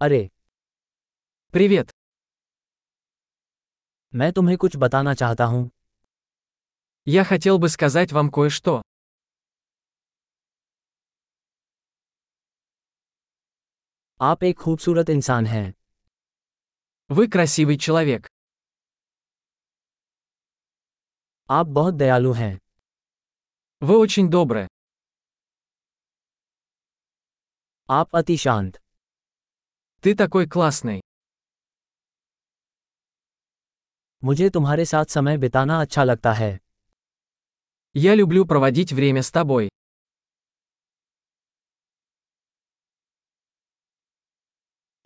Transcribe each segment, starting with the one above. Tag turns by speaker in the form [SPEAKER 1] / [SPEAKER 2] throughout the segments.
[SPEAKER 1] अरे
[SPEAKER 2] Привет.
[SPEAKER 1] मैं तुम्हें कुछ बताना चाहता हूँ
[SPEAKER 2] Я хотел бы сказать вам кое-что.
[SPEAKER 1] आप एक खूबसूरत इंसान हैं
[SPEAKER 2] Вы красивый человек.
[SPEAKER 1] आप बहुत दयालु हैं
[SPEAKER 2] Вы очень добры.
[SPEAKER 1] आप अति शांत
[SPEAKER 2] Ты такой классный.
[SPEAKER 1] मुझे तुम्हारे साथ समय बिताना अच्छा लगता है
[SPEAKER 2] Я люблю проводить время с тобой.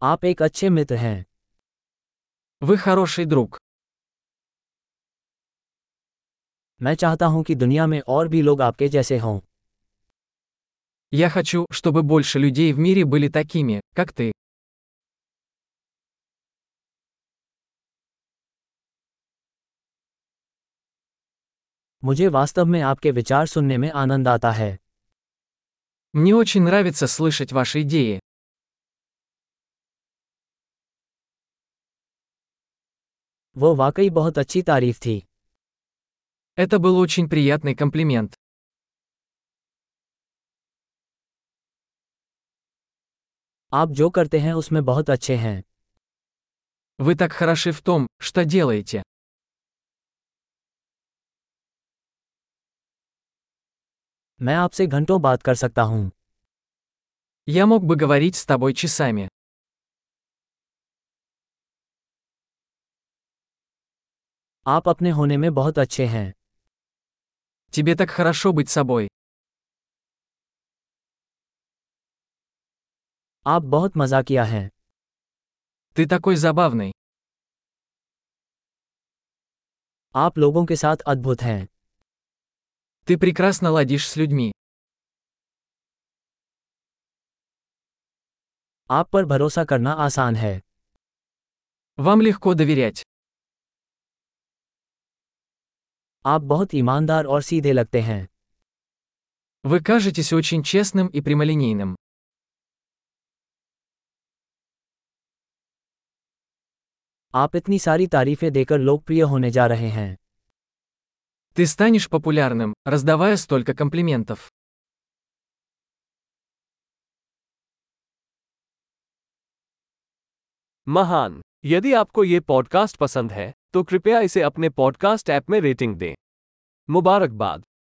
[SPEAKER 1] आप एक अच्छे मित्र हैं
[SPEAKER 2] Вы хороший друг.
[SPEAKER 1] मैं चाहता हूं कि दुनिया में और भी लोग आपके जैसे हों
[SPEAKER 2] Я хочу, чтобы больше людей в мире были такими, как ты.
[SPEAKER 1] मुझे वास्तव में आपके विचार सुनने में आनंद आता है
[SPEAKER 2] Мне очень нравится слышать ваши идеи.
[SPEAKER 1] वो वाकई बहुत अच्छी तारीफ थी
[SPEAKER 2] Это был очень приятный комплимент.
[SPEAKER 1] आप जो करते हैं उसमें बहुत अच्छे हैं
[SPEAKER 2] Вы так хороши в том, что делаете.
[SPEAKER 1] मैं आपसे घंटों बात कर सकता हूँ
[SPEAKER 2] Я мог бы говорить с тобой часами.
[SPEAKER 1] आप अपने होने में बहुत अच्छे हैं
[SPEAKER 2] Тебе так хорошо быть собой.
[SPEAKER 1] आप बहुत मजाकिया हैं
[SPEAKER 2] Ты такой забавный.
[SPEAKER 1] आप लोगों के साथ अद्भुत हैं
[SPEAKER 2] Ты прекрасно ладишь с людьми.
[SPEAKER 1] आप पर भरोसा करना आसान है
[SPEAKER 2] Вам легко доверять.
[SPEAKER 1] आप बहुत ईमानदार और सीधे लगते हैं
[SPEAKER 2] Вы кажетесь очень честным и прямолинейным.
[SPEAKER 1] आप इतनी सारी तारीफें देकर लोकप्रिय होने जा रहे हैं
[SPEAKER 2] Ты станешь популярным, раздавая столько комплиментов.
[SPEAKER 3] महान यदि आपको ये पॉडकास्ट पसंद है तो कृपया इसे अपने पॉडकास्ट ऐप में रेटिंग दें मुबारकबाद